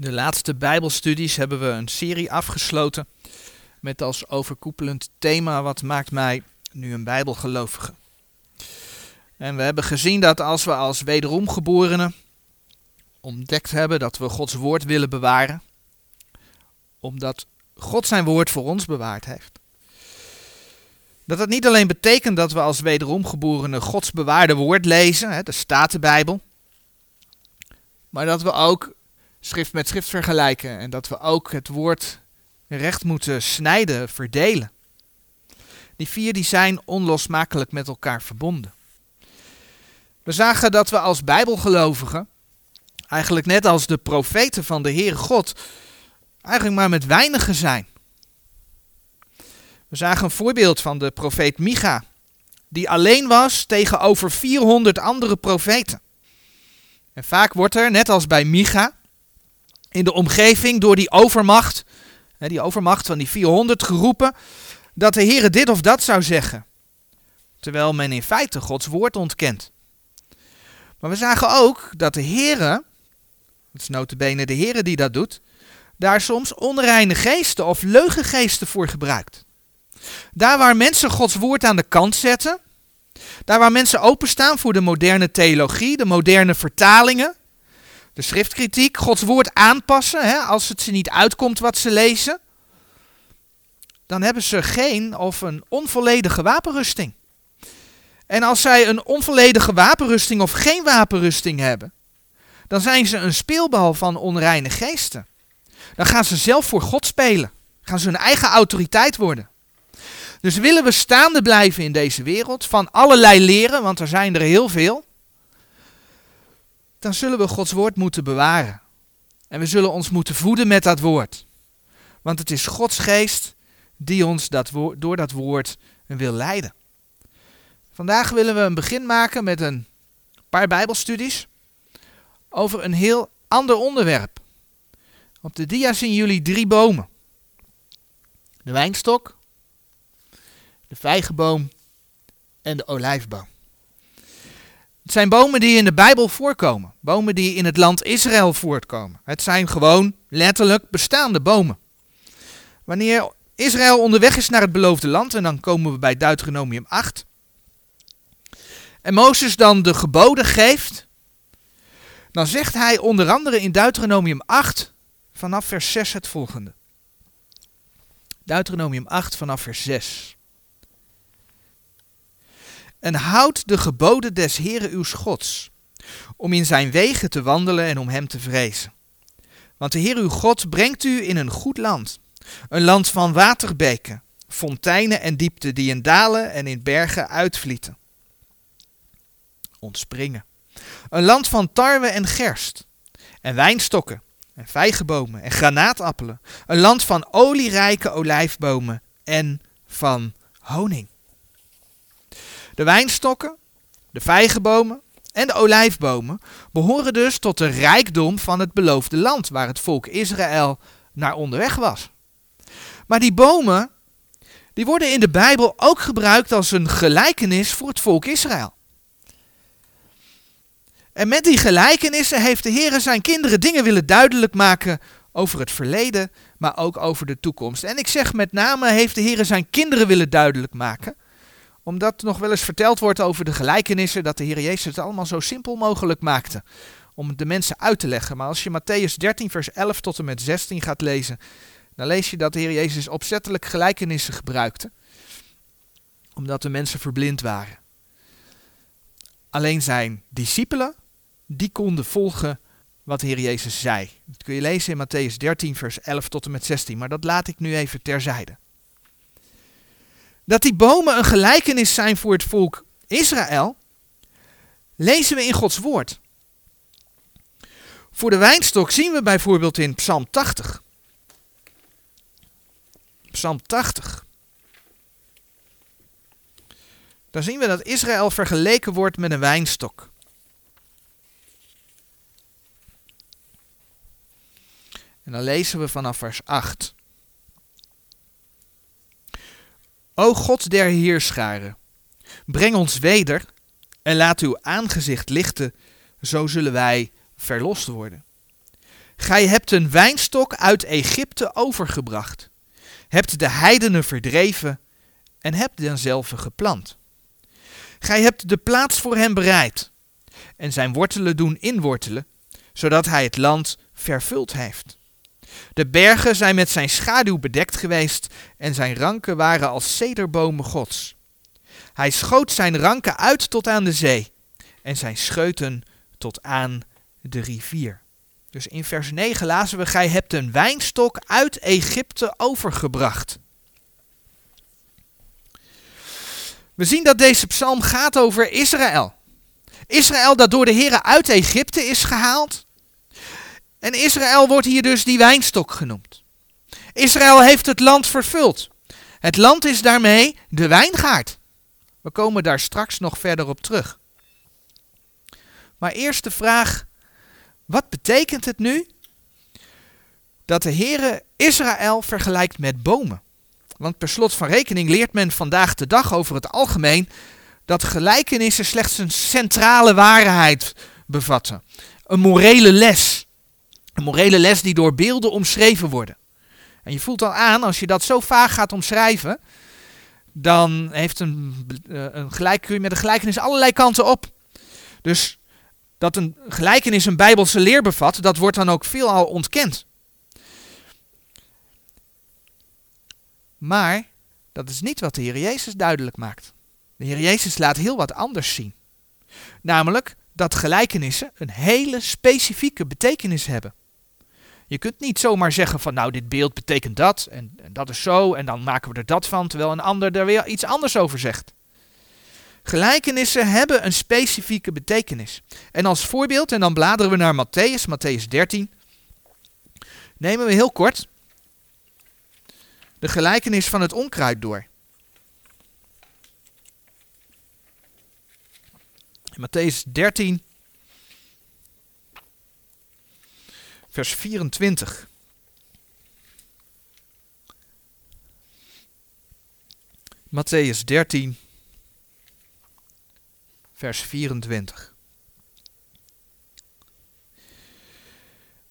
de laatste Bijbelstudies hebben we een serie afgesloten met als overkoepelend thema wat maakt mij nu een Bijbelgelovige. En we hebben gezien dat als we als wederomgeborenen ontdekt hebben dat we Gods woord willen bewaren, omdat God zijn woord voor ons bewaard heeft. Dat het niet alleen betekent dat we als wederomgeborenen Gods bewaarde woord lezen, hè, de Statenbijbel, maar dat we ook schrift met schrift vergelijken en dat we ook het woord recht moeten snijden, verdelen. Die vier die zijn onlosmakelijk met elkaar verbonden. We zagen dat we als Bijbelgelovigen, eigenlijk net als de profeten van de Heere God, eigenlijk maar met weinigen zijn. We zagen een voorbeeld van de profeet Micha, die alleen was tegenover 400 andere profeten. En vaak wordt er, net als bij Micha, in de omgeving door die overmacht, die overmacht van die 400 geroepen, dat de Heere dit of dat zou zeggen. Terwijl men in feite Gods woord ontkent. Maar we zagen ook dat de Heere, het is notabene de Heere die dat doet, daar soms onreine geesten of leugengeesten voor gebruikt. Daar waar mensen Gods woord aan de kant zetten, daar waar mensen openstaan voor de moderne theologie, de moderne vertalingen, de schriftkritiek, Gods woord aanpassen hè, als het ze niet uitkomt wat ze lezen, dan hebben ze geen of een onvolledige wapenrusting. En als zij een onvolledige wapenrusting of geen wapenrusting hebben, dan zijn ze een speelbal van onreine geesten. Dan gaan ze zelf voor God spelen. Gaan ze hun eigen autoriteit worden. Dus willen we staande blijven in deze wereld, van allerlei leren, want er zijn er heel veel, dan zullen we Gods woord moeten bewaren. En we zullen ons moeten voeden met dat woord. Want het is Gods geest die ons dat door dat woord wil leiden. Vandaag willen we een begin maken met een paar Bijbelstudies over een heel ander onderwerp. Op de dia zien jullie drie bomen: de wijnstok, de vijgenboom en de olijfboom. Het zijn bomen die in de Bijbel voorkomen. Bomen die in het land Israël voortkomen. Het zijn gewoon letterlijk bestaande bomen. Wanneer Israël onderweg is naar het beloofde land, en dan komen we bij Deuteronomium 8. En Mozes dan de geboden geeft, dan zegt hij onder andere in Deuteronomium 8 vanaf vers 6 het volgende. Deuteronomium 8 vanaf vers 6 en houd de geboden des Heeren uw Gods, om in zijn wegen te wandelen en om hem te vrezen. Want de Heer uw God brengt u in een goed land, een land van waterbeken, fonteinen en diepten die in dalen en in bergen uitvlieten. Ontspringen. Een land van tarwe en gerst, en wijnstokken, en vijgenbomen en granaatappelen. Een land van olierijke olijfbomen en van honing. De wijnstokken, de vijgenbomen en de olijfbomen behoren dus tot de rijkdom van het beloofde land waar het volk Israël naar onderweg was. Maar die bomen, die worden in de Bijbel ook gebruikt als een gelijkenis voor het volk Israël. En met die gelijkenissen heeft de Heer zijn kinderen dingen willen duidelijk maken over het verleden, maar ook over de toekomst. En ik zeg met name heeft de Heer zijn kinderen willen duidelijk maken, omdat nog wel eens verteld wordt over de gelijkenissen dat de Heer Jezus het allemaal zo simpel mogelijk maakte om de mensen uit te leggen. Maar als je Matthäus 13 vers 11 tot en met 16 gaat lezen, dan lees je dat de Heer Jezus opzettelijk gelijkenissen gebruikte, omdat de mensen verblind waren. Alleen zijn discipelen, die konden volgen wat de Heer Jezus zei. Dat kun je lezen in Matthäus 13 vers 11 tot en met 16, maar dat laat ik nu even terzijde dat die bomen een gelijkenis zijn voor het volk Israël, lezen we in Gods woord. Voor de wijnstok zien we bijvoorbeeld in Psalm 80. Psalm 80. Dan zien we dat Israël vergeleken wordt met een wijnstok. En dan lezen we vanaf vers 8. O God der heerscharen, breng ons weder en laat uw aangezicht lichten, zo zullen wij verlost worden. Gij hebt een wijnstok uit Egypte overgebracht, hebt de heidenen verdreven en hebt denzelve geplant. Gij hebt de plaats voor hem bereid en zijn wortelen doen inwortelen, zodat hij het land vervuld heeft. De bergen zijn met zijn schaduw bedekt geweest en zijn ranken waren als cederbomen gods. Hij schoot zijn ranken uit tot aan de zee en zijn scheuten tot aan de rivier. Dus in vers 9 lazen we: Gij hebt een wijnstok uit Egypte overgebracht. We zien dat deze psalm gaat over Israël. Israël dat door de Here uit Egypte is gehaald. En Israël wordt hier dus die wijnstok genoemd. Israël heeft het land vervuld. Het land is daarmee de wijngaard. We komen daar straks nog verder op terug. Maar eerst de vraag: wat betekent het nu dat de Heere Israël vergelijkt met bomen? Want per slot van rekening leert men vandaag de dag over het algemeen dat gelijkenissen slechts een centrale waarheid bevatten. Een morele les. Een morele les die door beelden omschreven worden. En je voelt al aan, als je dat zo vaag gaat omschrijven, dan heeft een, eh, een kun je met een gelijkenis allerlei kanten op. Dus dat een gelijkenis een bijbelse leer bevat, dat wordt dan ook veelal ontkend. Maar dat is niet wat de Heer Jezus duidelijk maakt. De Heer Jezus laat heel wat anders zien. Namelijk dat gelijkenissen een hele specifieke betekenis hebben. Je kunt niet zomaar zeggen van nou dit beeld betekent dat en, dat is zo en dan maken we er dat van, terwijl een ander er weer iets anders over zegt. Gelijkenissen hebben een specifieke betekenis. En als voorbeeld, en dan bladeren we naar Matthäus, Matthäus 13, nemen we heel kort de gelijkenis van het onkruid door. Matthäus 13, vers 24. Matthäus 13, vers 24.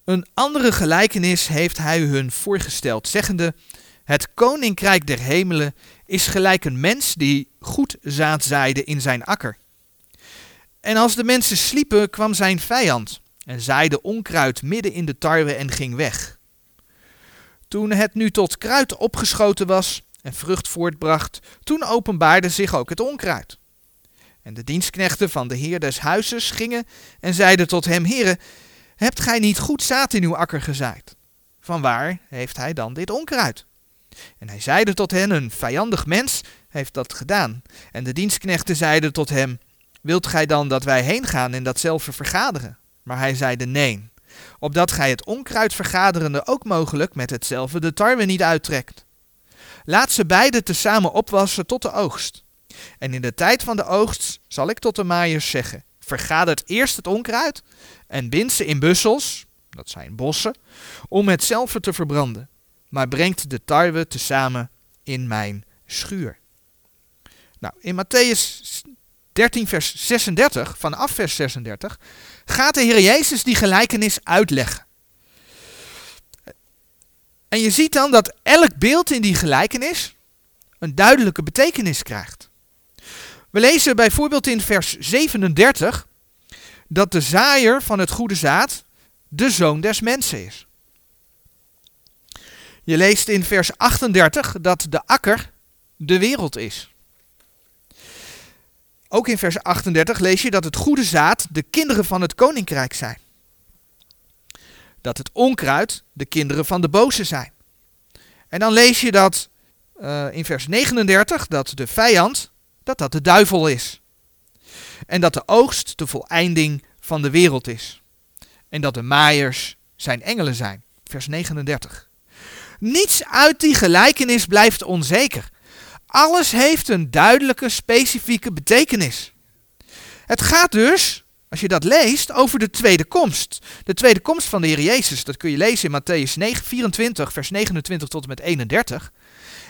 Een andere gelijkenis heeft hij hun voorgesteld, zeggende: Het koninkrijk der hemelen is gelijk een mens die goed zaad zaaide in zijn akker. En als de mensen sliepen, kwam zijn vijand en zaaide onkruid midden in de tarwe en ging weg. Toen het nu tot kruid opgeschoten was en vrucht voortbracht, toen openbaarde zich ook het onkruid. En de dienstknechten van de heer des huizes gingen en zeiden tot hem, Heere, hebt gij niet goed zaad in uw akker gezaaid? Vanwaar heeft hij dan dit onkruid? En hij zeide tot hen, een vijandig mens heeft dat gedaan. En de dienstknechten zeiden tot hem, Wilt gij dan dat wij heen gaan en datzelfde vergaderen? Maar hij zeide nee, opdat gij het onkruid vergaderende ook mogelijk met hetzelfde de tarwe niet uittrekt. Laat ze beide tezamen opwassen tot de oogst. En in de tijd van de oogst zal ik tot de maaiers zeggen, vergadert eerst het onkruid en bind ze in bussels, dat zijn bossen, om hetzelfde te verbranden, maar brengt de tarwe tezamen in mijn schuur. Nou, in Matthäus 13, vers 36, vanaf vers 36, gaat de Heer Jezus die gelijkenis uitleggen. En je ziet dan dat elk beeld in die gelijkenis een duidelijke betekenis krijgt. We lezen bijvoorbeeld in vers 37 dat de zaaier van het goede zaad de zoon des mensen is. Je leest in vers 38 dat de akker de wereld is. Ook in vers 38 lees je dat het goede zaad de kinderen van het koninkrijk zijn. Dat het onkruid de kinderen van de boze zijn. En dan lees je dat uh, in vers 39 dat de vijand, dat dat de duivel is. En dat de oogst de voleinding van de wereld is. En dat de maaiers zijn engelen zijn. Vers 39. Niets uit die gelijkenis blijft onzeker. Alles heeft een duidelijke, specifieke betekenis. Het gaat dus, als je dat leest, over de tweede komst. De tweede komst van de Heer Jezus, dat kun je lezen in Matthäus 9, 24, vers 29 tot en met 31.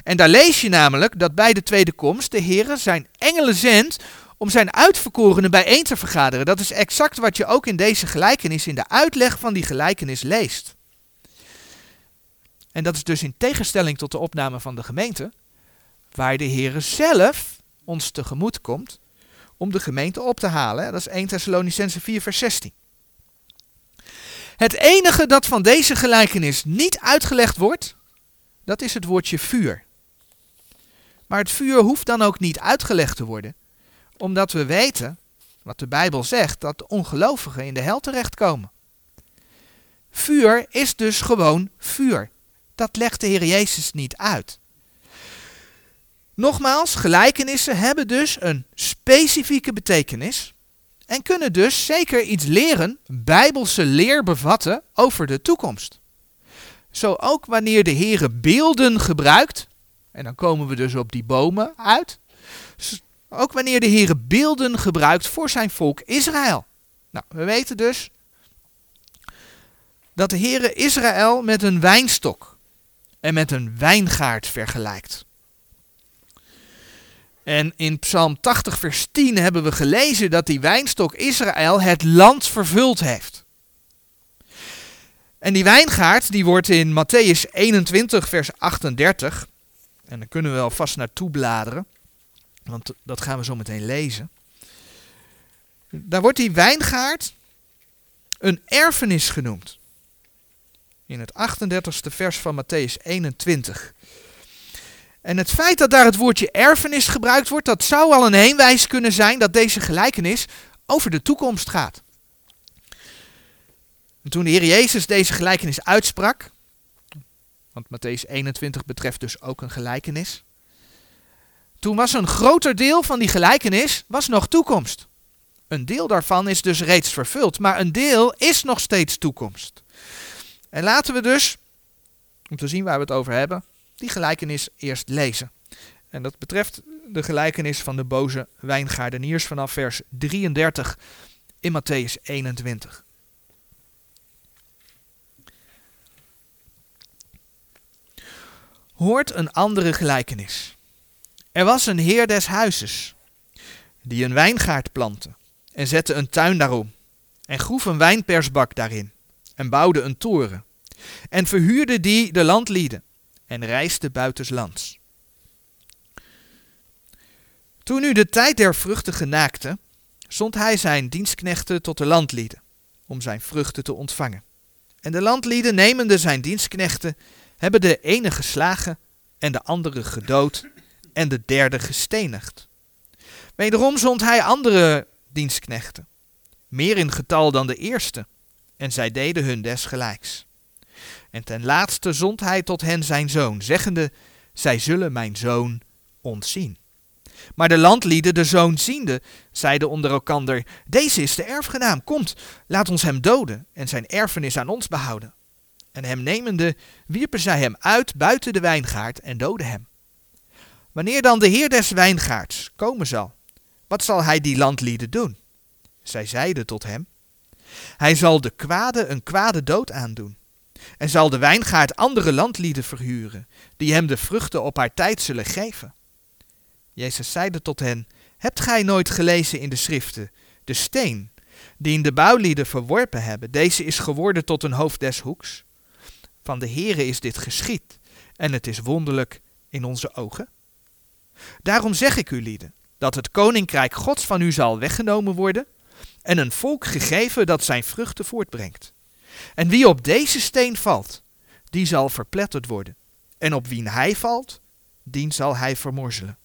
En daar lees je namelijk dat bij de tweede komst de Heer zijn engelen zendt om zijn uitverkorenen bijeen te vergaderen. Dat is exact wat je ook in deze gelijkenis, in de uitleg van die gelijkenis leest. En dat is dus in tegenstelling tot de opname van de gemeente, waar de Heer zelf ons tegemoet komt om de gemeente op te halen. Dat is 1 Thessalonicense 4 vers 16. Het enige dat van deze gelijkenis niet uitgelegd wordt, dat is het woordje vuur. Maar het vuur hoeft dan ook niet uitgelegd te worden, omdat we weten, wat de Bijbel zegt, dat de ongelovigen in de hel terechtkomen. Vuur is dus gewoon vuur. Dat legt de Heer Jezus niet uit. Nogmaals, gelijkenissen hebben dus een specifieke betekenis en kunnen dus zeker iets leren, bijbelse leer bevatten over de toekomst. Zo ook wanneer de Heer beelden gebruikt, en dan komen we dus op die bomen uit, ook wanneer de Heer beelden gebruikt voor zijn volk Israël. Nou, we weten dus dat de Heere Israël met een wijnstok en met een wijngaard vergelijkt. En in Psalm 80, vers 10 hebben we gelezen dat die wijnstok Israël het land vervuld heeft. En die wijngaard die wordt in Matthäus 21, vers 38, en daar kunnen we alvast naartoe bladeren, want dat gaan we zo meteen lezen. Daar wordt die wijngaard een erfenis genoemd. In het 38ste vers van Matthäus 21. En het feit dat daar het woordje erfenis gebruikt wordt, dat zou al een heenwijs kunnen zijn dat deze gelijkenis over de toekomst gaat. En toen de Heer Jezus deze gelijkenis uitsprak, want Matthäus 21 betreft dus ook een gelijkenis, toen was een groter deel van die gelijkenis was nog toekomst. Een deel daarvan is dus reeds vervuld, maar een deel is nog steeds toekomst. En laten we dus, om te zien waar we het over hebben, die gelijkenis eerst lezen. En dat betreft de gelijkenis van de boze wijngaardeniers vanaf vers 33 in Matthäus 21. Hoort een andere gelijkenis. Er was een heer des huizes, die een wijngaard plantte en zette een tuin daarom en groef een wijnpersbak daarin en bouwde een toren en verhuurde die de landlieden en reisde buitenslands. Toen nu de tijd der vruchten genaakte, zond hij zijn dienstknechten tot de landlieden, om zijn vruchten te ontvangen. En de landlieden, nemende zijn dienstknechten, hebben de ene geslagen en de andere gedood en de derde gestenigd. Wederom zond hij andere dienstknechten, meer in getal dan de eerste, en zij deden hun desgelijks. En ten laatste zond hij tot hen zijn zoon, zeggende, zij zullen mijn zoon ontzien. Maar de landlieden, de zoon ziende, zeiden onder elkander, deze is de erfgenaam, komt, laat ons hem doden en zijn erfenis aan ons behouden. En hem nemende, wierpen zij hem uit buiten de wijngaard en doden hem. Wanneer dan de heer des wijngaards komen zal, wat zal hij die landlieden doen? Zij zeiden tot hem, hij zal de kwade een kwade dood aandoen en zal de wijngaard andere landlieden verhuren, die hem de vruchten op haar tijd zullen geven. Jezus zeide tot hen, hebt gij nooit gelezen in de schriften, de steen, die in de bouwlieden verworpen hebben, deze is geworden tot een hoofd des hoeks? Van de Heere is dit geschied, en het is wonderlijk in onze ogen. Daarom zeg ik u, lieden, dat het koninkrijk Gods van u zal weggenomen worden, en een volk gegeven dat zijn vruchten voortbrengt. En wie op deze steen valt, die zal verpletterd worden. En op wie hij valt, dien zal hij vermorzelen.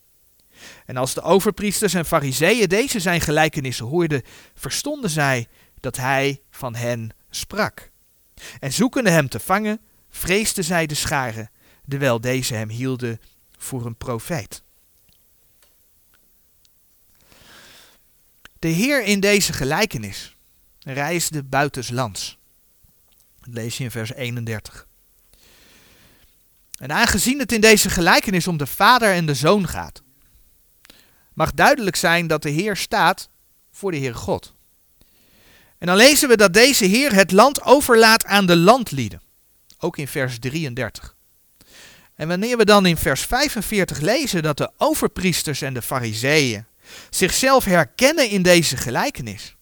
En als de overpriesters en fariseeën deze zijn gelijkenissen hoorden, verstonden zij dat hij van hen sprak. En zoekende hem te vangen, vreesden zij de scharen, terwijl deze hem hielden voor een profeet. De Heer in deze gelijkenis reisde buitenslands. Dat lees je in vers 31. En aangezien het in deze gelijkenis om de vader en de zoon gaat, mag duidelijk zijn dat de Heer staat voor de Heer God. En dan lezen we dat deze Heer het land overlaat aan de landlieden, ook in vers 33. En wanneer we dan in vers 45 lezen dat de overpriesters en de fariseeën zichzelf herkennen in deze gelijkenis,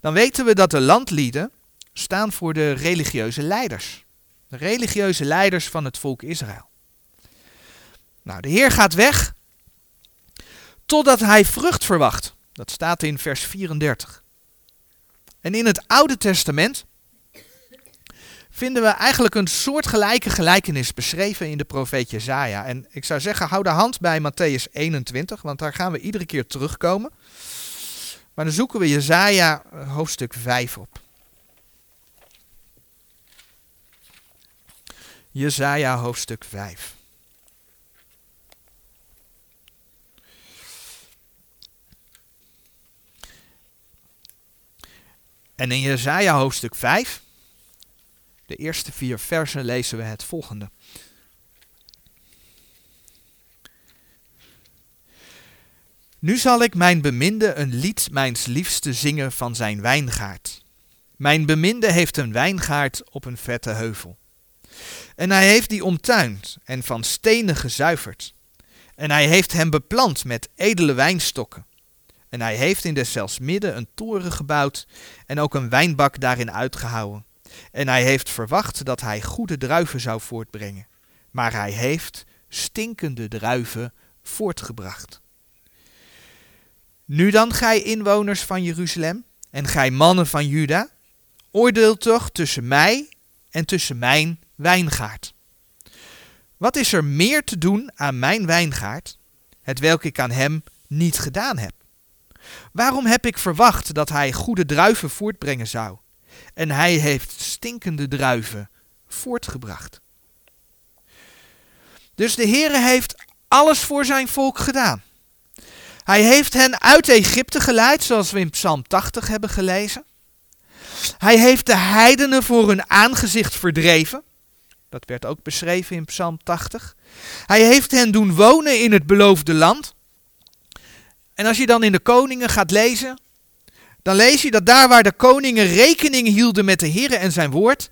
dan weten we dat de landlieden staan voor de religieuze leiders. De religieuze leiders van het volk Israël. Nou, de Heer gaat weg totdat hij vrucht verwacht. Dat staat in vers 34. En in het Oude Testament vinden we eigenlijk een soortgelijke gelijkenis beschreven in de profeet Jezaja. En ik zou zeggen, hou de hand bij Matthäus 21, want daar gaan we iedere keer terugkomen. Maar dan zoeken we Jezaja eh, hoofdstuk 5 op. Jezaja hoofdstuk 5. En in Jezaja hoofdstuk 5, de eerste vier versen, lezen we het volgende. Nu zal ik mijn beminde een lied mijns liefste zingen van zijn wijngaard. Mijn beminde heeft een wijngaard op een vette heuvel. En hij heeft die omtuind en van stenen gezuiverd. En hij heeft hem beplant met edele wijnstokken. En hij heeft in deszelfs midden een toren gebouwd en ook een wijnbak daarin uitgehouwen. En hij heeft verwacht dat hij goede druiven zou voortbrengen. Maar hij heeft stinkende druiven voortgebracht. Nu dan, gij inwoners van Jeruzalem en gij mannen van Juda, oordeel toch tussen mij en tussen mijn wijngaard. Wat is er meer te doen aan mijn wijngaard, het welk ik aan hem niet gedaan heb? Waarom heb ik verwacht dat hij goede druiven voortbrengen zou? En hij heeft stinkende druiven voortgebracht. Dus de Heere heeft alles voor zijn volk gedaan. Hij heeft hen uit Egypte geleid, zoals we in Psalm 80 hebben gelezen. Hij heeft de heidenen voor hun aangezicht verdreven. Dat werd ook beschreven in Psalm 80. Hij heeft hen doen wonen in het beloofde land. En als je dan in de koningen gaat lezen, dan lees je dat daar waar de koningen rekening hielden met de Heer en zijn woord,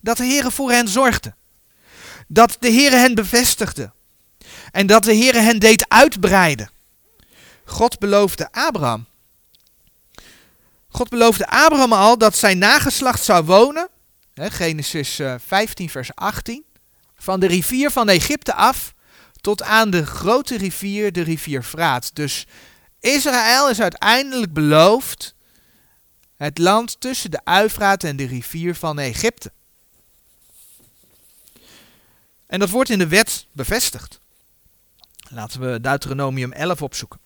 dat de Heer voor hen zorgde. Dat de Heer hen bevestigde. En dat de Heer hen deed uitbreiden. God beloofde Abraham. God beloofde Abraham al dat zijn nageslacht zou wonen. Genesis 15, eh, vers 18. Van de rivier van Egypte af tot aan de grote rivier, de rivier Fraat. Dus Israël is uiteindelijk beloofd het land tussen de Uifraat en de rivier van Egypte. En dat wordt in de wet bevestigd. Laten we Deuteronomium 11 opzoeken.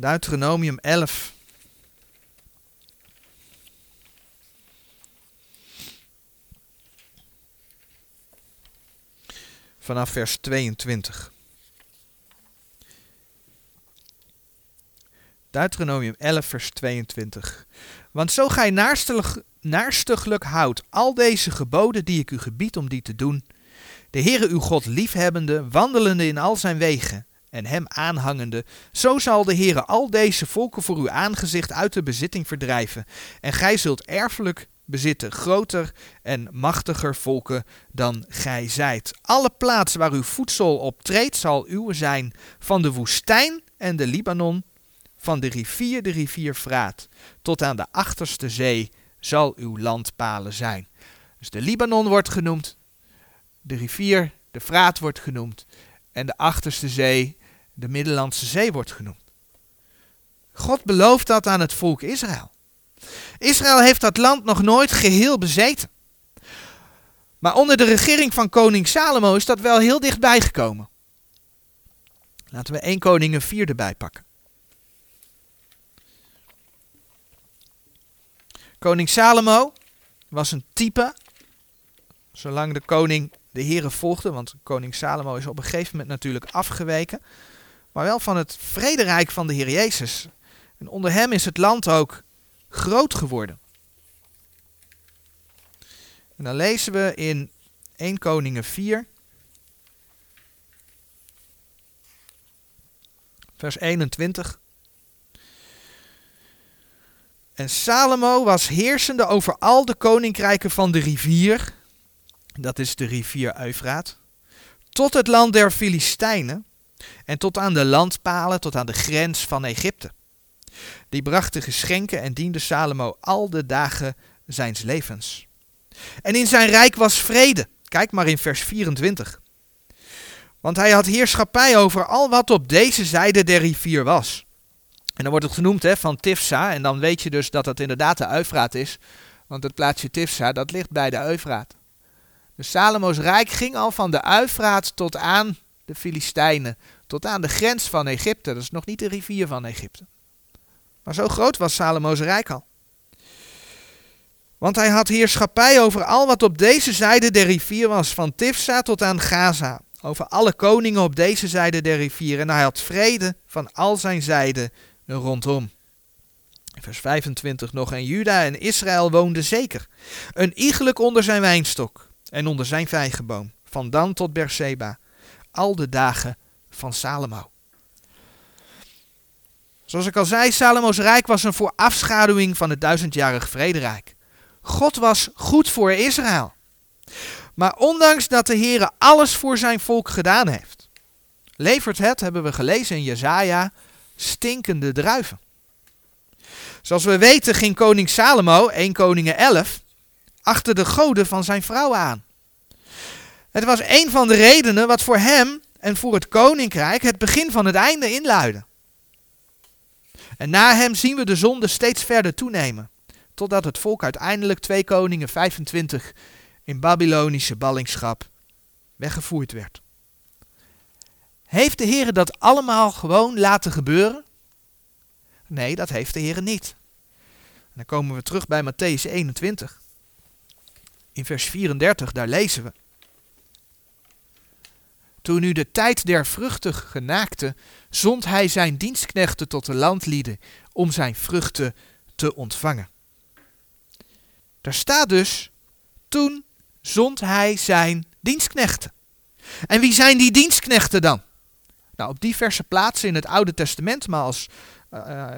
Deuteronomium 11. Vanaf vers 22. Deuteronomium 11, vers 22. Want zo gij naarstiglijk houdt al deze geboden die ik u gebied om die te doen, de Heere uw God liefhebbende, wandelende in al zijn wegen, en hem aanhangende, zo zal de Heere al deze volken voor uw aangezicht uit de bezitting verdrijven, en gij zult erfelijk bezitten groter en machtiger volken dan gij zijt. Alle plaatsen waar uw voedsel op treedt zal uw zijn, van de woestijn en de Libanon, van de rivier de rivier Vraat, tot aan de achterste zee zal uw landpalen zijn. Dus de Libanon wordt genoemd, de rivier, de Vraat wordt genoemd, en de achterste zee, de Middellandse Zee wordt genoemd. God belooft dat aan het volk Israël. Israël heeft dat land nog nooit geheel bezeten. Maar onder de regering van koning Salomo is dat wel heel dichtbij gekomen. Laten we 1 Koningen 4 erbij pakken. Koning Salomo was een type, zolang de koning de heren volgde, want koning Salomo is op een gegeven moment natuurlijk afgeweken maar wel van het vrederijk van de Heer Jezus. En onder hem is het land ook groot geworden. En dan lezen we in 1 Koningen 4, vers 21. En Salomo was heersende over al de koninkrijken van de rivier dat is de rivier Eufraat, tot het land der Filistijnen en tot aan de landpalen, tot aan de grens van Egypte. Die brachten geschenken en diende Salomo al de dagen zijns levens. En in zijn rijk was vrede. Kijk maar in vers 24. Want hij had heerschappij over al wat op deze zijde der rivier was. En dan wordt het genoemd hè, van Tifsa. En dan weet je dus dat het inderdaad de Eufraat is. Want het plaatsje Tifsa, dat ligt bij de Eufraat. Dus Salomo's rijk ging al van de Eufraat tot aan de Filistijnen. Tot aan de grens van Egypte. Dat is nog niet de rivier van Egypte. Maar zo groot was Salomo's rijk al. Want hij had heerschappij over al wat op deze zijde der rivier was, van Tifsa tot aan Gaza, over alle koningen op deze zijde der rivier. En hij had vrede van al zijn zijden rondom. Vers 25 nog. En Juda en Israël woonden zeker. Een iegelijk onder zijn wijnstok en onder zijn vijgenboom. Van Dan tot Berseba. Al de dagen van Salomo. Zoals ik al zei, Salomo's rijk was een voorafschaduwing van het duizendjarig vrederijk. God was goed voor Israël. Maar ondanks dat de Heer alles voor zijn volk gedaan heeft, levert het, hebben we gelezen in Jezaja, stinkende druiven. Zoals we weten ging koning Salomo, 1 Koningen 11, achter de goden van zijn vrouw aan. Het was een van de redenen wat voor hem en voor het koninkrijk het begin van het einde inluidde. En na hem zien we de zonde steeds verder toenemen, totdat het volk uiteindelijk 2 Koningen 25 in Babylonische ballingschap weggevoerd werd. Heeft de Heer dat allemaal gewoon laten gebeuren? Nee, dat heeft de Heer niet. Dan komen we terug bij Matthäus 21. In vers 34, daar lezen we. Toen nu de tijd der vruchten genaakte, zond hij zijn dienstknechten tot de landlieden om zijn vruchten te ontvangen. Daar staat dus, toen zond hij zijn dienstknechten. En wie zijn die dienstknechten dan? Nou, op diverse plaatsen in het Oude Testament, maar als, uh,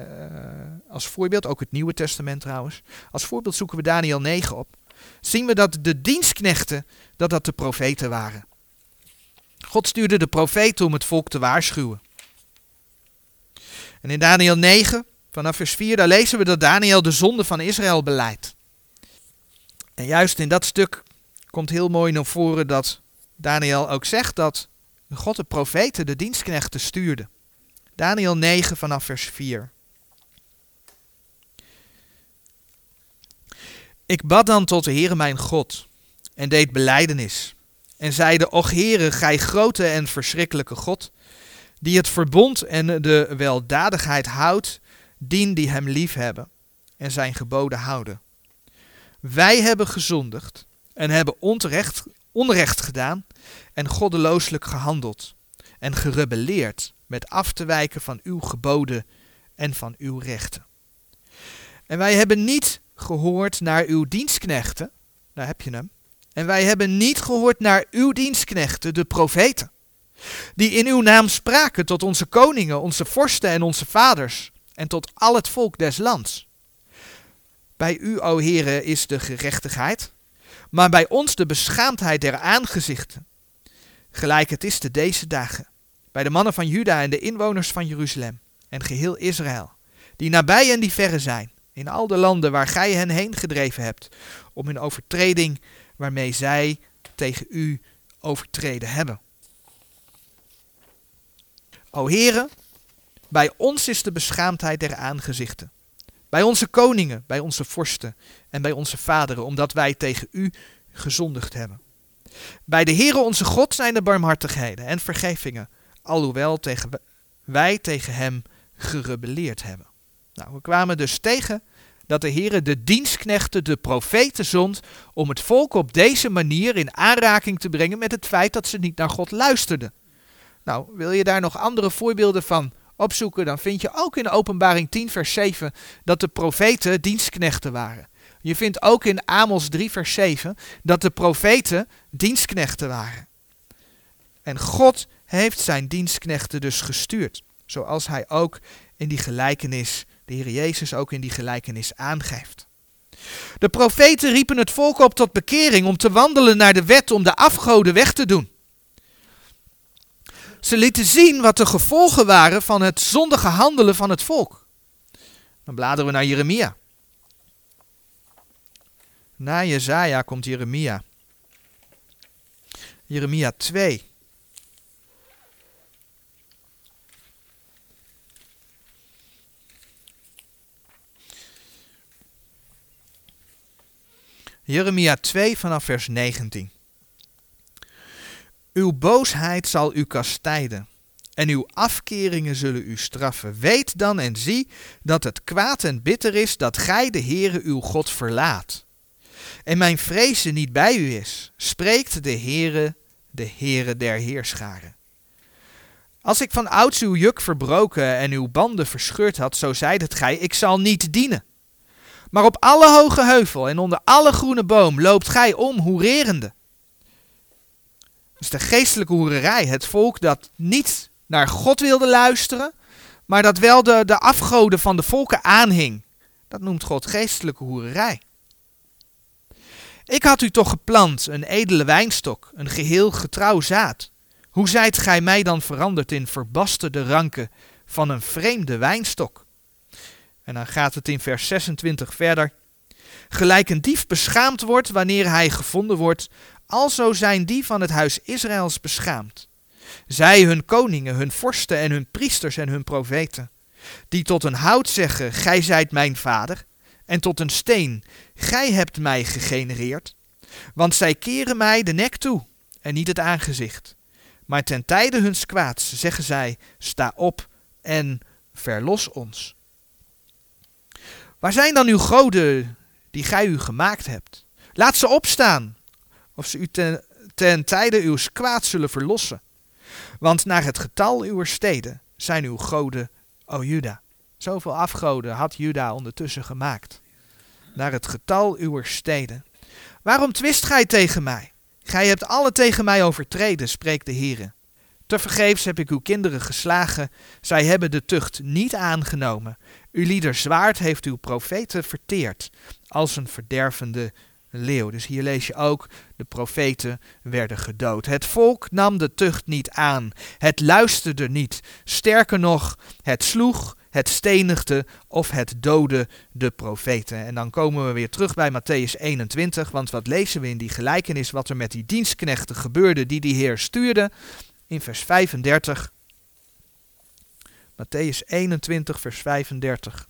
als voorbeeld, ook het Nieuwe Testament trouwens, als voorbeeld zoeken we Daniel 9 op, zien we dat de dienstknechten, dat dat de profeten waren. God stuurde de profeten om het volk te waarschuwen. En in Daniel 9, vanaf vers 4, daar lezen we dat Daniel de zonde van Israël beleidt. En juist in dat stuk komt heel mooi naar voren dat Daniel ook zegt dat God de profeten, de dienstknechten, stuurde. Daniel 9 vanaf vers 4. Ik bad dan tot de Heere mijn God en deed beleidenis en zeide, Och Heere, gij grote en verschrikkelijke God, die het verbond en de weldadigheid houdt, dien die hem lief hebben en zijn geboden houden. Wij hebben gezondigd en hebben onterecht, onrecht gedaan en goddelooselijk gehandeld en gerebelleerd met af te wijken van uw geboden en van uw rechten. En wij hebben niet gehoord naar uw dienstknechten, daar heb je hem, en wij hebben niet gehoord naar uw dienstknechten, de profeten, die in uw naam spraken tot onze koningen, onze vorsten en onze vaders, en tot al het volk des lands. Bij u, o Heere, is de gerechtigheid, maar bij ons de beschaamdheid der aangezichten. Gelijk het is te deze dagen, bij de mannen van Juda en de inwoners van Jeruzalem en geheel Israël, die nabij en die verre zijn, in al de landen waar gij hen heen gedreven hebt, om hun overtreding waarmee zij tegen u overtreden hebben. O heren, bij ons is de beschaamdheid der aangezichten. Bij onze koningen, bij onze vorsten en bij onze vaderen, omdat wij tegen u gezondigd hebben. Bij de Heere onze God zijn de barmhartigheden en vergevingen, alhoewel tegen wij tegen hem gerebelleerd hebben. Nou, we kwamen dus tegen dat de Heere de dienstknechten, de profeten zond, om het volk op deze manier in aanraking te brengen met het feit dat ze niet naar God luisterden. Nou, wil je daar nog andere voorbeelden van opzoeken, dan vind je ook in Openbaring 10, vers 7 dat de profeten dienstknechten waren. Je vindt ook in Amos 3, vers 7 dat de profeten dienstknechten waren. En God heeft zijn dienstknechten dus gestuurd, zoals hij ook in die gelijkenis, de Heer Jezus ook in die gelijkenis aangeeft. De profeten riepen het volk op tot bekering om te wandelen naar de wet om de afgoden weg te doen. Ze lieten zien wat de gevolgen waren van het zondige handelen van het volk. Dan bladeren we naar Jeremia. Na Jezaja komt Jeremia. Jeremia 2. Jeremia 2 vanaf vers 19. Uw boosheid zal u kastijden en uw afkeringen zullen u straffen. Weet dan en zie dat het kwaad en bitter is dat gij de Heere uw God verlaat. En mijn vrezen niet bij u is, spreekt de Heere, de Heere der Heerscharen. Als ik van ouds uw juk verbroken en uw banden verscheurd had, zo zeidet gij, ik zal niet dienen. Maar op alle hoge heuvel en onder alle groene boom loopt gij om hoererende. Is de geestelijke hoererij. Het volk dat niet naar God wilde luisteren, maar dat wel de, de afgoden van de volken aanhing. Dat noemt God geestelijke hoererij. Ik had u toch geplant, een edele wijnstok, een geheel getrouw zaad. Hoe zijt gij mij dan veranderd in verbasterde ranken van een vreemde wijnstok? En dan gaat het in vers 26 verder. Gelijk een dief beschaamd wordt wanneer hij gevonden wordt, alzo zijn die van het huis Israëls beschaamd. Zij, hun koningen, hun vorsten en hun priesters en hun profeten, die tot een hout zeggen, gij zijt mijn vader, en tot een steen, gij hebt mij gegenereerd. Want zij keren mij de nek toe en niet het aangezicht. Maar ten tijde huns kwaads zeggen zij, sta op en verlos ons. Waar zijn dan uw goden die gij u gemaakt hebt? Laat ze opstaan, of ze u ten, tijde uw kwaad zullen verlossen. Want naar het getal uw steden zijn uw goden, o Juda. Zoveel afgoden had Juda ondertussen gemaakt. Naar het getal uw steden. Waarom twist gij tegen mij? Gij hebt alle tegen mij overtreden, spreekt de Heere. Tevergeefs heb ik uw kinderen geslagen, zij hebben de tucht niet aangenomen. Uw lieder zwaard heeft uw profeten verteerd, als een verdervende leeuw. Dus hier lees je ook, de profeten werden gedood. Het volk nam de tucht niet aan, het luisterde niet. Sterker nog, het sloeg, het stenigde of het doodde de profeten. En dan komen we weer terug bij Matthäus 21, want wat lezen we in die gelijkenis wat er met die dienstknechten gebeurde die die Heer stuurde? In vers 35. Matthäus 21, vers 35.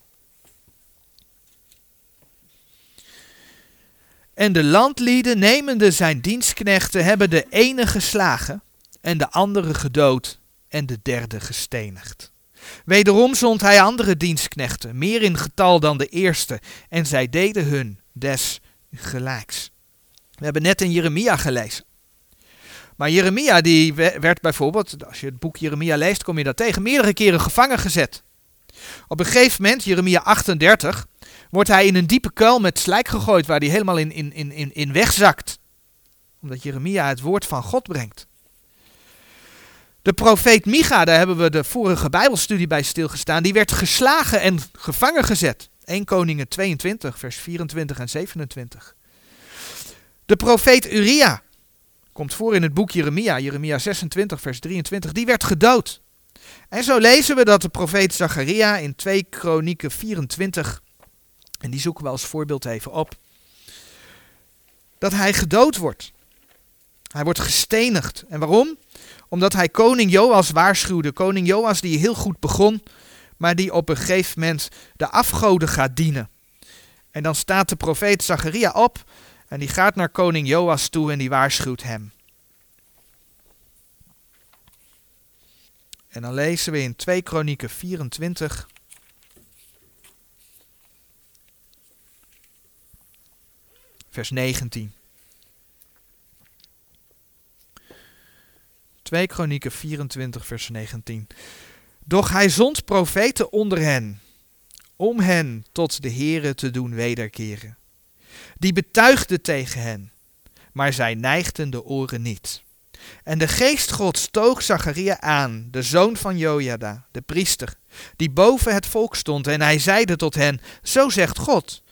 En de landlieden, nemende zijn dienstknechten, hebben de ene geslagen en de andere gedood en de derde gestenigd. Wederom zond hij andere dienstknechten, meer in getal dan de eerste, en zij deden hun des gelijks. We hebben net in Jeremia gelezen. Maar Jeremia die werd bijvoorbeeld, als je het boek Jeremia leest, kom je dat tegen, meerdere keren gevangen gezet. Op een gegeven moment, Jeremia 38, wordt hij in een diepe kuil met slijk gegooid waar hij helemaal in, in, in, in wegzakt. Omdat Jeremia het woord van God brengt. De profeet Micha, daar hebben we de vorige Bijbelstudie bij stilgestaan, die werd geslagen en gevangen gezet. 1 Koningen 22, vers 24 en 27. De profeet Uria, komt voor in het boek Jeremia, Jeremia 26, vers 23, die werd gedood. En zo lezen we dat de profeet Zacharia in 2 Kronieken 24, en die zoeken we als voorbeeld even op, dat hij gedood wordt. Hij wordt gestenigd. En waarom? Omdat hij koning Joas waarschuwde. Koning Joas die heel goed begon, maar die op een gegeven moment de afgoden gaat dienen. En dan staat de profeet Zacharia op en die gaat naar koning Joas toe en die waarschuwt hem. En dan lezen we in 2 Kronieken 24. Vers 19. 2 Kronieken 24, vers 19. Doch hij zond profeten onder hen, om hen tot de Here te doen wederkeren. Die betuigden tegen hen, maar zij neigden de oren niet. En de geest God toog Zacharia aan, de zoon van Jojada, de priester, die boven het volk stond, en hij zeide tot hen, Zo zegt God,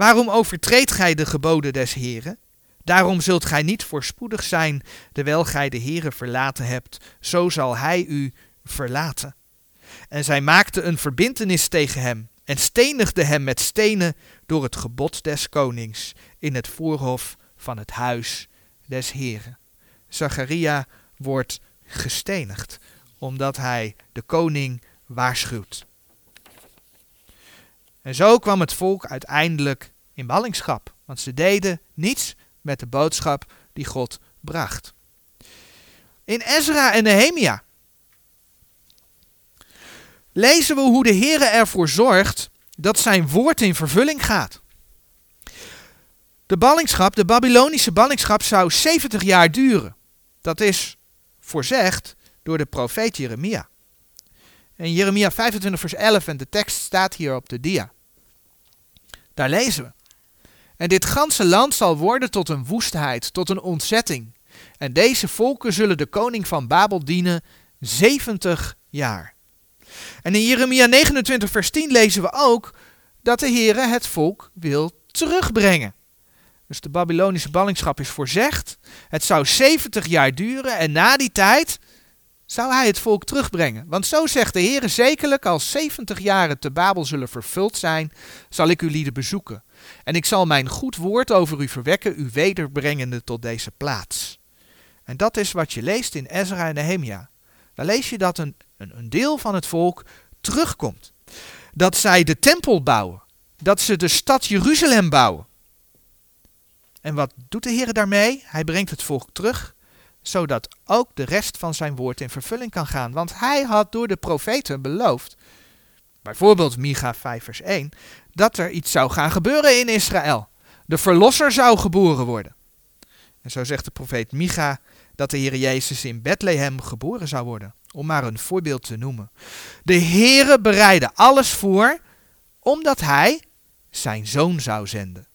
Waarom overtreedt gij de geboden des Heren? Daarom zult gij niet voorspoedig zijn, terwijl gij de Heere verlaten hebt, zo zal hij u verlaten. En zij maakte een verbintenis tegen hem en stenigde hem met stenen door het gebod des konings in het voorhof van het huis des Heren. Zacharia wordt gestenigd omdat hij de koning waarschuwt. En zo kwam het volk uiteindelijk in ballingschap, want ze deden niets met de boodschap die God bracht. In Ezra en Nehemia lezen we hoe de Heer ervoor zorgt dat zijn woord in vervulling gaat. De ballingschap, de Babylonische ballingschap, zou 70 jaar duren. Dat is voorzegd door de profeet Jeremia. In Jeremia 25 vers 11 en de tekst staat hier op de dia. Daar lezen we. En dit ganse land zal worden tot een woestheid, tot een ontzetting. En deze volken zullen de koning van Babel dienen 70 jaar. En in Jeremia 29 vers 10 lezen we ook dat de Heere het volk wil terugbrengen. Dus de Babylonische ballingschap is voorzegd. Het zou 70 jaar duren en na die tijd zou hij het volk terugbrengen. Want zo zegt de Heer, zekerlijk als 70 jaren te Babel zullen vervuld zijn, zal ik uw lieden bezoeken. En ik zal mijn goed woord over u verwekken, u wederbrengende tot deze plaats. En dat is wat je leest in Ezra en Nehemia. Dan lees je dat een, een, deel van het volk terugkomt. Dat zij de tempel bouwen. Dat ze de stad Jeruzalem bouwen. En wat doet de Heer daarmee? Hij brengt het volk terug zodat ook de rest van zijn woord in vervulling kan gaan. Want hij had door de profeten beloofd, bijvoorbeeld Micha 5 vers 1, dat er iets zou gaan gebeuren in Israël. De verlosser zou geboren worden. En zo zegt de profeet Micha dat de Heer Jezus in Bethlehem geboren zou worden, om maar een voorbeeld te noemen. De Heere bereidde alles voor, omdat hij zijn zoon zou zenden.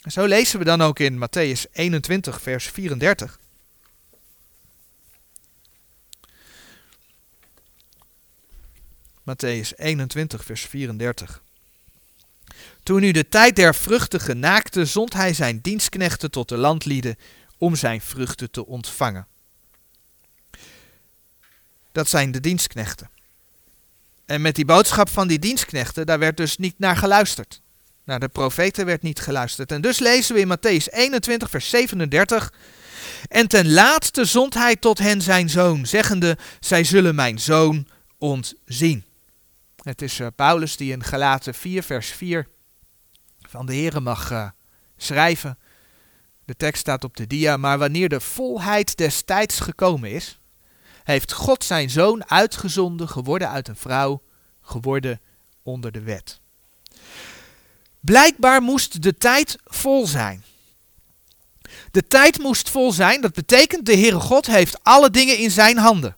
En zo lezen we dan ook in Matthäus 21, vers 34. Matthäus 21, vers 34. Toen nu de tijd der vruchten genaakte, zond hij zijn dienstknechten tot de landlieden om zijn vruchten te ontvangen. Dat zijn de dienstknechten. En met die boodschap van die dienstknechten, daar werd dus niet naar geluisterd. Naar de profeten werd niet geluisterd. En dus lezen we in Matthäus 21, vers 37. En ten laatste zond hij tot hen zijn zoon, zeggende: Zij zullen mijn zoon ontzien. Het is uh, Paulus die in Galaten 4, vers 4 van de Heere mag uh, schrijven. De tekst staat op de dia. Maar wanneer de volheid des tijds gekomen is, heeft God zijn zoon uitgezonden, geworden uit een vrouw, geworden onder de wet. Blijkbaar moest de tijd vol zijn. De tijd moest vol zijn, dat betekent de Heere God heeft alle dingen in zijn handen.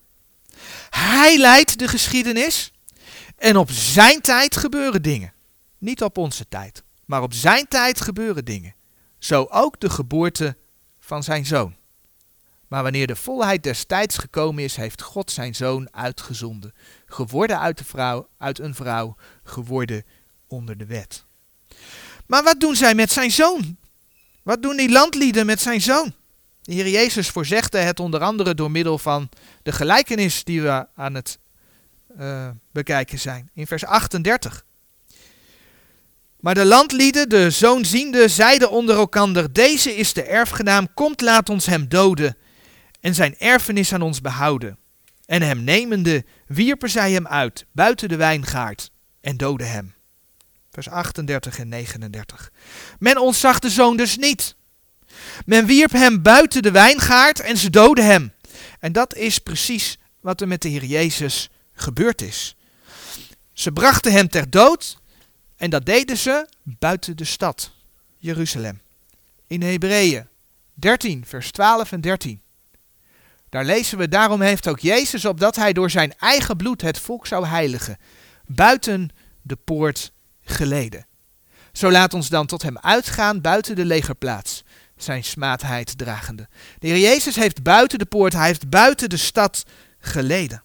Hij leidt de geschiedenis en op zijn tijd gebeuren dingen. Niet op onze tijd, maar op zijn tijd gebeuren dingen. Zo ook de geboorte van zijn zoon. Maar wanneer de volheid des tijds gekomen is, heeft God zijn zoon uitgezonden. Geworden uit, de vrouw, uit een vrouw, geworden onder de wet. Maar wat doen zij met zijn zoon? Wat doen die landlieden met zijn zoon? De Heer Jezus voorzegde het onder andere door middel van de gelijkenis die we aan het uh, bekijken zijn. In vers 38. Maar de landlieden, de zoonziende, zeiden onder elkander: Deze is de erfgenaam, komt laat ons hem doden en zijn erfenis aan ons behouden. En hem nemende, wierpen zij hem uit, buiten de wijngaard, en doden hem. Vers 38 en 39. Men ontzag de zoon dus niet. Men wierp hem buiten de wijngaard en ze doden hem. En dat is precies wat er met de Heer Jezus gebeurd is. Ze brachten hem ter dood en dat deden ze buiten de stad, Jeruzalem. In Hebreeën 13, vers 12 en 13. Daar lezen we, daarom heeft ook Jezus, opdat hij door zijn eigen bloed het volk zou heiligen, buiten de poort geleden. Zo laat ons dan tot hem uitgaan buiten de legerplaats, zijn smaadheid dragende. De Heer Jezus heeft buiten de poort, hij heeft buiten de stad geleden.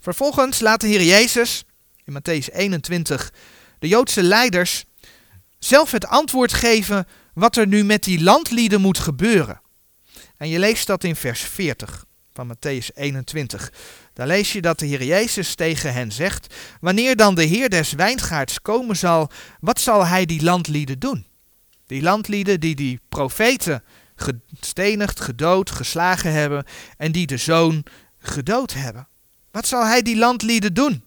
Vervolgens laat de Heer Jezus in Matthäus 21 de Joodse leiders zelf het antwoord geven wat er nu met die landlieden moet gebeuren. En je leest dat in vers 40 van Matthäus 21. Daar lees je dat de Heer Jezus tegen hen zegt: Wanneer dan de Heer des wijngaards komen zal, wat zal hij die landlieden doen? Die landlieden die die profeten gestenigd, gedood, geslagen hebben en die de zoon gedood hebben. Wat zal hij die landlieden doen?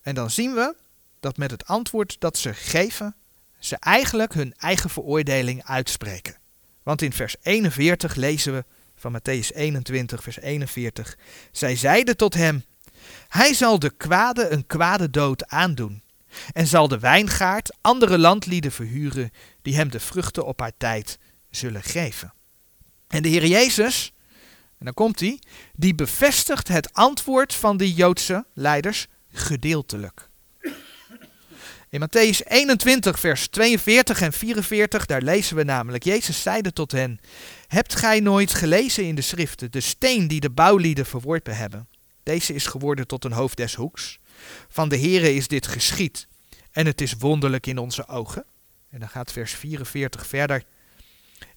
En dan zien we dat met het antwoord dat ze geven, ze eigenlijk hun eigen veroordeling uitspreken. Want in vers 41 lezen we van Matthäus 21, vers 41. Zij zeiden tot hem: Hij zal de kwade een kwade dood aandoen. En zal de wijngaard andere landlieden verhuren die hem de vruchten op haar tijd zullen geven. En de Heer Jezus, en dan komt hij, die bevestigt het antwoord van de Joodse leiders gedeeltelijk. In Matthäus 21, vers 42 en 44, daar lezen we namelijk, Jezus zeide tot hen, Hebt gij nooit gelezen in de schriften, de steen die de bouwlieden verworpen hebben? Deze is geworden tot een hoofd des hoeks. Van de Heere is dit geschied, en het is wonderlijk in onze ogen. En dan gaat vers 44 verder.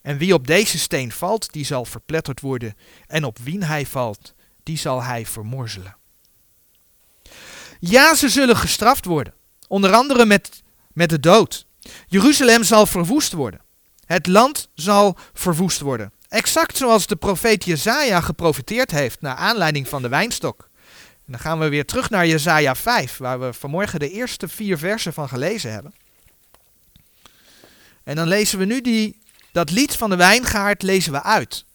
En wie op deze steen valt, die zal verpletterd worden, en op wien hij valt, die zal hij vermorzelen. Ja, ze zullen gestraft worden, onder andere met, met de dood. Jeruzalem zal verwoest worden. Het land zal verwoest worden. Exact zoals de profeet Jezaja geprofiteerd heeft naar aanleiding van de wijnstok. En dan gaan we weer terug naar Jezaja 5, waar we vanmorgen de eerste vier versen van gelezen hebben. En dan lezen we nu die, dat lied van de wijngaard lezen we uit.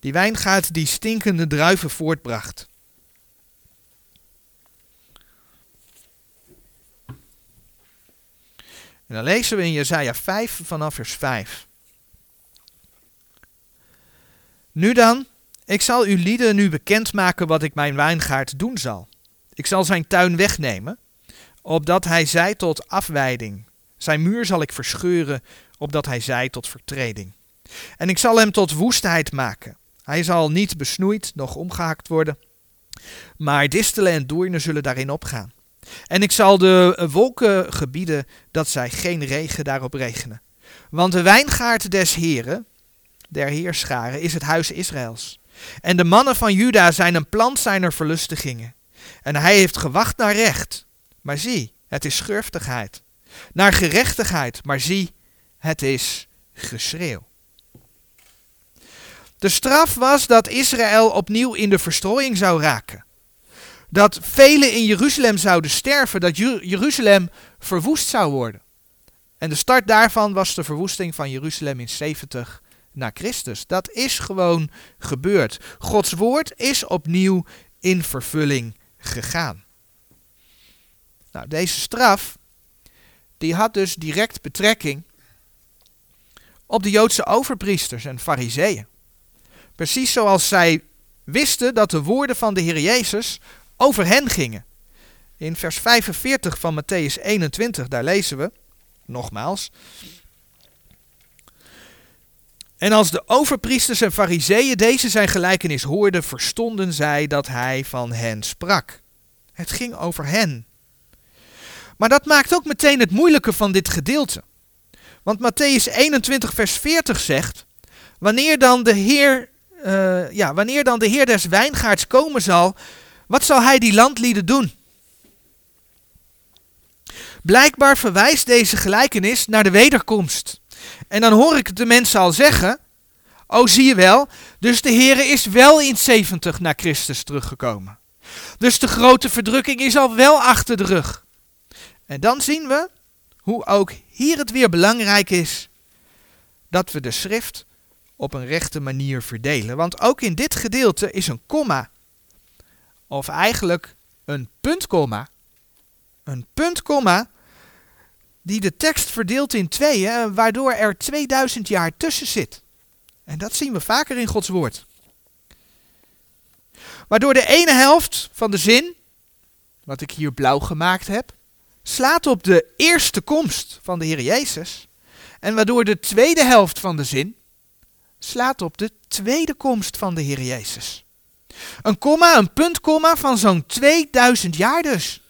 Die wijngaard die stinkende druiven voortbracht. En dan lezen we in Jesaja 5 vanaf vers 5. Nu dan, ik zal uw lieden nu bekendmaken wat ik mijn wijngaard doen zal. Ik zal zijn tuin wegnemen, opdat hij zij tot afwijding. Zijn muur zal ik verscheuren, opdat hij zij tot vertreding. En ik zal hem tot woestheid maken. Hij zal niet besnoeid, noch omgehakt worden, maar distelen en doornen zullen daarin opgaan. En ik zal de wolken gebieden dat zij geen regen daarop regenen. Want de wijngaard des Heren, der Heerscharen, is het huis Israëls. En de mannen van Juda zijn een plant zijner verlustigingen. En hij heeft gewacht naar recht. Maar zie, het is schurftigheid. Naar gerechtigheid. Maar zie, het is geschreeuw. De straf was dat Israël opnieuw in de verstrooiing zou raken dat velen in Jeruzalem zouden sterven, dat Jeruzalem verwoest zou worden. En de start daarvan was de verwoesting van Jeruzalem in 70 na Christus. Dat is gewoon gebeurd. Gods woord is opnieuw in vervulling gegaan. Nou, deze straf, die had dus direct betrekking op de Joodse overpriesters en fariseeën. Precies zoals zij wisten dat de woorden van de Heer Jezus over hen gingen. In vers 45 van Matthäus 21, daar lezen we, nogmaals. En als de overpriesters en fariseeën deze zijn gelijkenis hoorden, verstonden zij dat hij van hen sprak. Het ging over hen. Maar dat maakt ook meteen het moeilijke van dit gedeelte. Want Matthäus 21, vers 40 zegt: Wanneer dan de Heer, uh, ja, wanneer dan de Heer des wijngaards komen zal, wat zal hij die landlieden doen? Blijkbaar verwijst deze gelijkenis naar de wederkomst. En dan hoor ik de mensen al zeggen: Oh, zie je wel, dus de Heer is wel in 70 naar Christus teruggekomen. Dus de grote verdrukking is al wel achter de rug. En dan zien we hoe ook hier het weer belangrijk is dat we de schrift op een rechte manier verdelen. Want ook in dit gedeelte is een komma of eigenlijk een puntkomma, een puntkomma die de tekst verdeelt in tweeën, waardoor er 2000 jaar tussen zit. En dat zien we vaker in Gods woord. Waardoor de ene helft van de zin, wat ik hier blauw gemaakt heb, slaat op de eerste komst van de Heer Jezus. En waardoor de tweede helft van de zin slaat op de tweede komst van de Heer Jezus. Een komma, een puntkomma van zo'n 2000 jaar dus.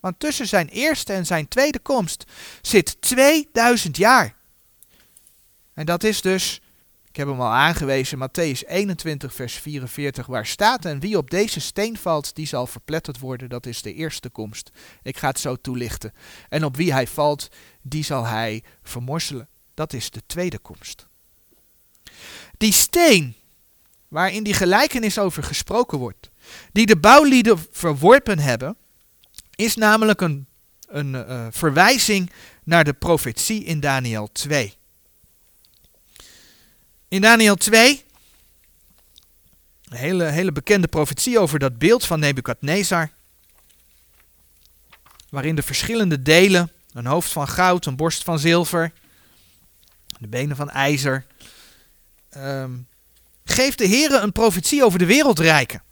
Want tussen zijn eerste en zijn tweede komst zit 2000 jaar. En dat is dus, ik heb hem al aangewezen, Matthäus 21, vers 44, waar staat: En wie op deze steen valt, die zal verpletterd worden. Dat is de eerste komst. Ik ga het zo toelichten. En op wie hij valt, die zal hij vermorselen. Dat is de tweede komst. Die steen, waarin die gelijkenis over gesproken wordt, die de bouwlieden verworpen hebben, is namelijk een, een uh, verwijzing naar de profetie in Daniel 2. In Daniel 2, een hele, hele bekende profetie over dat beeld van Nebukadnezar, waarin de verschillende delen, een hoofd van goud, een borst van zilver, de benen van ijzer, um, geeft de Heer een profetie over de wereldrijken.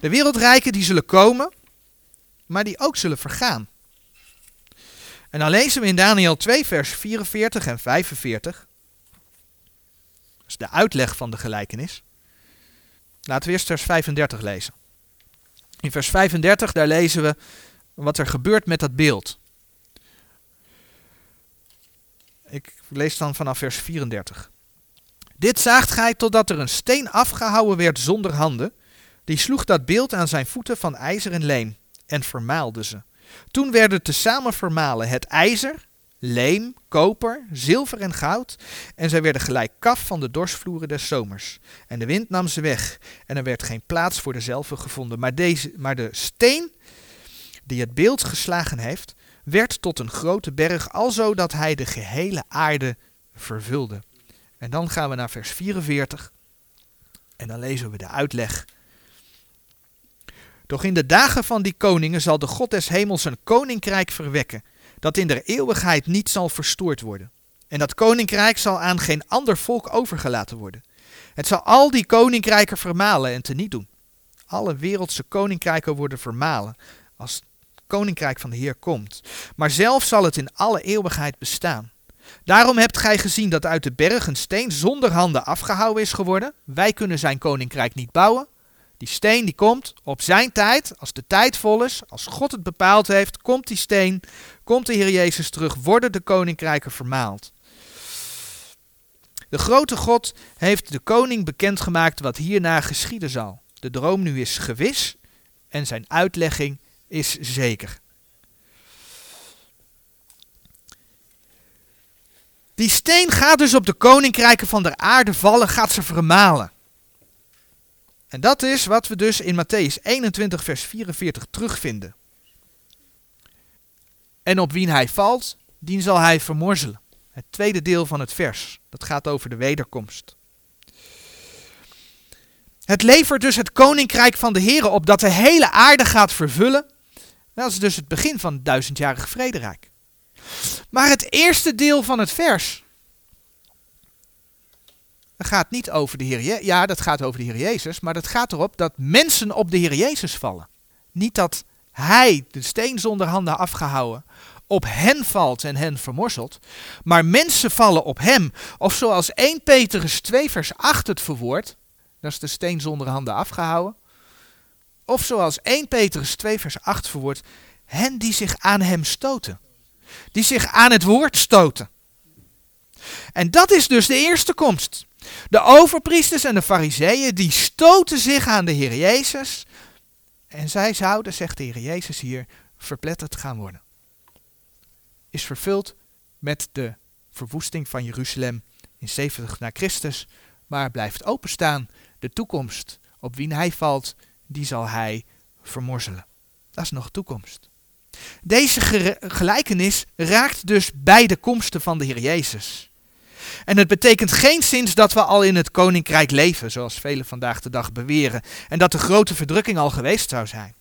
De wereldrijken die zullen komen, maar die ook zullen vergaan. En dan lezen we in Daniel 2, vers 44 en 45. Dat is de uitleg van de gelijkenis. Laten we eerst vers 35 lezen. In vers 35, daar lezen we wat er gebeurt met dat beeld. Ik lees dan vanaf vers 34. Dit zaagt gij totdat er een steen afgehouden werd zonder handen. Die sloeg dat beeld aan zijn voeten van ijzer en leem en vermaalde ze. Toen werden tezamen vermalen het ijzer, leem, koper, zilver en goud, en zij werden gelijk kaf van de dorsvloeren des zomers. En de wind nam ze weg, en er werd geen plaats voor dezelfde gevonden. Maar, deze, maar de steen die het beeld geslagen heeft, werd tot een grote berg, alzo dat hij de gehele aarde vervulde. En dan gaan we naar vers 44. En dan lezen we de uitleg. Doch in de dagen van die koningen zal de God des hemels een koninkrijk verwekken, dat in der eeuwigheid niet zal verstoord worden. En dat koninkrijk zal aan geen ander volk overgelaten worden. Het zal al die koninkrijken vermalen en teniet doen. Alle wereldse koninkrijken worden vermalen als het koninkrijk van de Heer komt. Maar zelf zal het in alle eeuwigheid bestaan. Daarom hebt gij gezien dat uit de berg een steen zonder handen afgehouden is geworden. Wij kunnen zijn koninkrijk niet bouwen. Die steen die komt op zijn tijd, als de tijd vol is, als God het bepaald heeft, komt die steen, komt de Heer Jezus terug, worden de koninkrijken vermaald. De grote God heeft de koning bekendgemaakt wat hierna geschieden zal. De droom nu is gewis en zijn uitlegging is zeker. Die steen gaat dus op de koninkrijken van de aarde vallen, gaat ze vermalen. En dat is wat we dus in Matthäus 21, vers 44 terugvinden. En op wie hij valt, dien zal hij vermorzelen. Het tweede deel van het vers, dat gaat over de wederkomst. Het levert dus het koninkrijk van de Heer op dat de hele aarde gaat vervullen. Dat is dus het begin van het duizendjarige vrederijk. Maar het eerste deel van het vers gaat niet over de Heer Jezus. Ja, dat gaat over de Heer Jezus, maar dat gaat erop dat mensen op de Heer Jezus vallen. Niet dat hij, de steen zonder handen afgehouden, op hen valt en hen vermorselt, maar mensen vallen op hem. Of zoals 1 Petrus 2 vers 8 het verwoordt, dat is de steen zonder handen afgehouden. Of zoals 1 Petrus 2 vers 8 verwoordt, hen die zich aan hem stoten die zich aan het woord stoten. En dat is dus de eerste komst. De overpriesters en de fariseeën die stoten zich aan de Heer Jezus. En zij zouden, zegt de Heer Jezus hier, verpletterd gaan worden. Is vervuld met de verwoesting van Jeruzalem in 70 na Christus, maar blijft openstaan. De toekomst op wie hij valt, die zal hij vermorzelen. Dat is nog toekomst. Deze gelijkenis raakt dus beide komsten van de Heer Jezus. En het betekent geen zins dat we al in het koninkrijk leven, zoals velen vandaag de dag beweren, en dat de grote verdrukking al geweest zou zijn.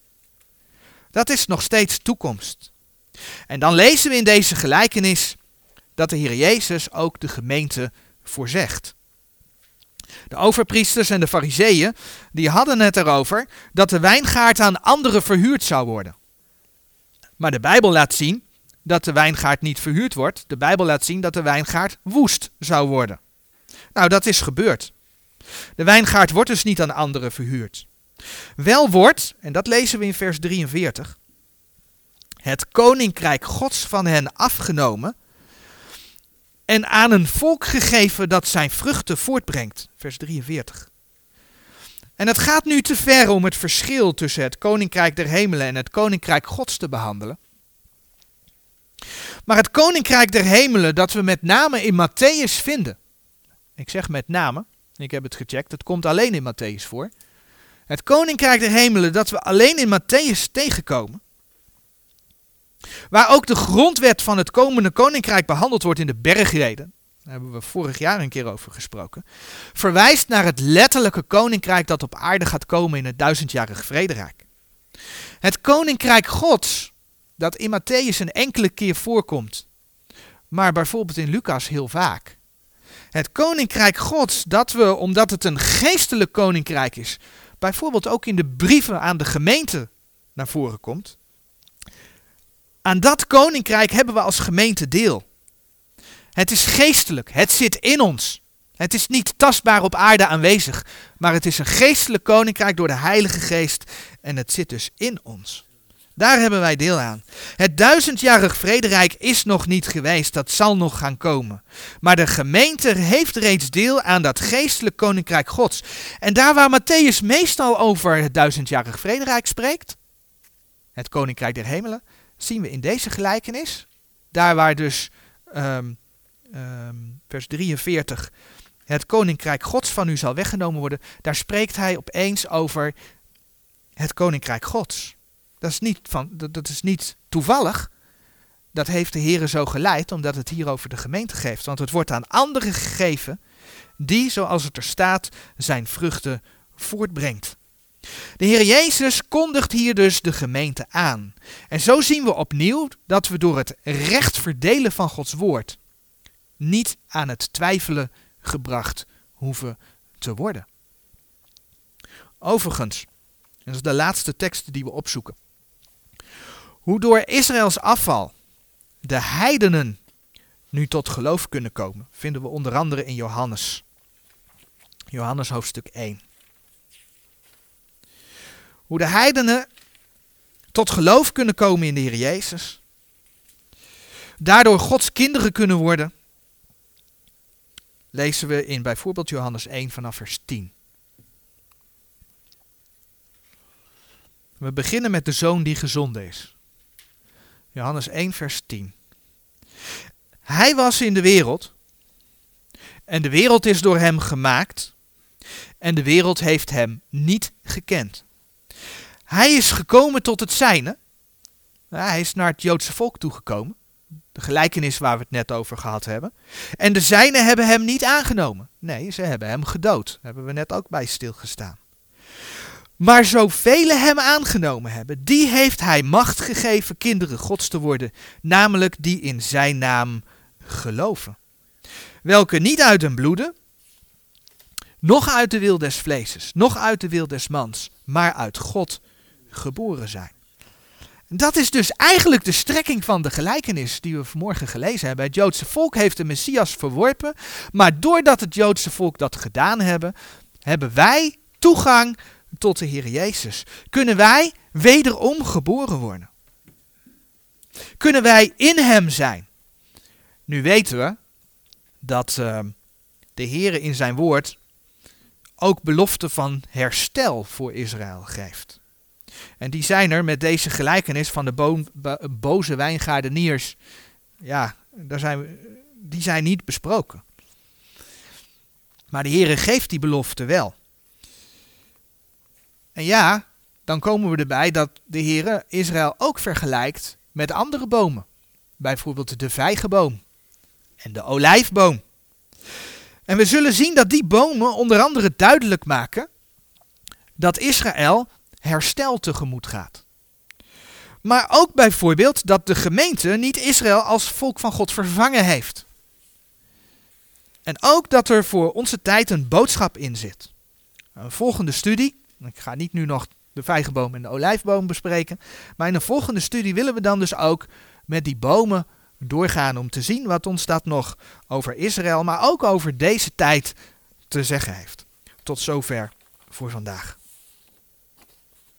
Dat is nog steeds toekomst. En dan lezen we in deze gelijkenis dat de Heer Jezus ook de gemeente voorzegt. De overpriesters en de fariseeën, die hadden het erover dat de wijngaard aan anderen verhuurd zou worden. Maar de Bijbel laat zien dat de wijngaard niet verhuurd wordt. De Bijbel laat zien dat de wijngaard woest zou worden. Nou, dat is gebeurd. De wijngaard wordt dus niet aan anderen verhuurd. Wel wordt, en dat lezen we in vers 43, het koninkrijk Gods van hen afgenomen en aan een volk gegeven dat zijn vruchten voortbrengt. Vers 43. En het gaat nu te ver om het verschil tussen het koninkrijk der hemelen en het koninkrijk Gods te behandelen. Maar het koninkrijk der hemelen dat we met name in Matthäus vinden. Ik zeg met name, ik heb het gecheckt, het komt alleen in Matthäus voor. Het koninkrijk der hemelen dat we alleen in Matthäus tegenkomen. Waar ook de grondwet van het komende koninkrijk behandeld wordt in de bergreden. Daar hebben we vorig jaar een keer over gesproken. Verwijst naar het letterlijke koninkrijk dat op aarde gaat komen in het duizendjarig vrederijk. Het koninkrijk Gods, dat in Matthäus een enkele keer voorkomt, maar bijvoorbeeld in Lucas heel vaak. Het koninkrijk Gods, dat we, omdat het een geestelijk koninkrijk is, bijvoorbeeld ook in de brieven aan de gemeente naar voren komt. Aan dat koninkrijk hebben we als gemeente deel. Het is geestelijk, het zit in ons. Het is niet tastbaar op aarde aanwezig, maar het is een geestelijk koninkrijk door de Heilige Geest en het zit dus in ons. Daar hebben wij deel aan. Het duizendjarig vrederijk is nog niet geweest, dat zal nog gaan komen. Maar de gemeente heeft reeds deel aan dat geestelijk koninkrijk Gods. En daar waar Matthäus meestal over het duizendjarig vrederijk spreekt, het koninkrijk der hemelen, zien we in deze gelijkenis, daar waar dus um, um, vers 43 het koninkrijk Gods van u zal weggenomen worden, daar spreekt hij opeens over het koninkrijk Gods. Dat is niet, van, dat is niet toevallig. Dat heeft de Heer zo geleid, omdat het hier over de gemeente geeft. Want het wordt aan anderen gegeven die, zoals het er staat, zijn vruchten voortbrengt. De Heer Jezus kondigt hier dus de gemeente aan. En zo zien we opnieuw dat we door het recht verdelen van Gods woord niet aan het twijfelen gebracht hoeven te worden. Overigens, dat is de laatste tekst die we opzoeken. Hoe door Israëls afval de heidenen nu tot geloof kunnen komen, vinden we onder andere in Johannes. Johannes hoofdstuk 1. Hoe de heidenen tot geloof kunnen komen in de Heer Jezus. Daardoor Gods kinderen kunnen worden. Lezen we in bijvoorbeeld Johannes 1 vanaf vers 10. We beginnen met de zoon die gezonden is. Johannes 1, vers 10. Hij was in de wereld. En de wereld is door hem gemaakt. En de wereld heeft hem niet gekend. Hij is gekomen tot het zijne. Hij is naar het Joodse volk toegekomen. De gelijkenis waar we het net over gehad hebben. En de zijnen hebben hem niet aangenomen. Nee, ze hebben hem gedood. Daar hebben we net ook bij stilgestaan. Maar zoveel hem aangenomen hebben, die heeft hij macht gegeven kinderen gods te worden, namelijk die in zijn naam geloven. Welke niet uit hun bloeden, nog uit de wil des vleeses, nog uit de wil des mans, maar uit God geboren zijn. Dat is dus eigenlijk de strekking van de gelijkenis die we vanmorgen gelezen hebben. Het Joodse volk heeft de Messias verworpen, maar doordat het Joodse volk dat gedaan hebben, hebben wij toegang tot de Heer Jezus. Kunnen wij wederom geboren worden? Kunnen wij in Hem zijn? Nu weten we dat uh, de Heer in zijn woord ook belofte van herstel voor Israël geeft. En die zijn er met deze gelijkenis van de boze wijngaardeniers. Ja, daar zijn, die zijn niet besproken. Maar de Heer geeft die belofte wel. En ja, dan komen we erbij dat de Heer Israël ook vergelijkt met andere bomen. Bijvoorbeeld de vijgenboom en de olijfboom. En we zullen zien dat die bomen onder andere duidelijk maken dat Israël herstel tegemoet gaat. Maar ook bijvoorbeeld dat de gemeente niet Israël als volk van God vervangen heeft. En ook dat er voor onze tijd een boodschap in zit. Een volgende studie, ik ga niet nu nog de vijgenboom en de olijfboom bespreken, maar in een volgende studie willen we dan dus ook met die bomen doorgaan om te zien wat ons dat nog over Israël, maar ook over deze tijd te zeggen heeft. tot zover voor vandaag.